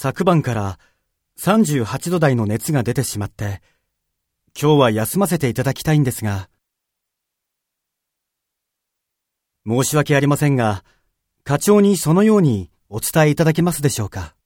昨晩から38度台の熱が出てしまって、今日は休ませていただきたいんですが、申し訳ありませんが、課長にそのようにお伝えいただけますでしょうか。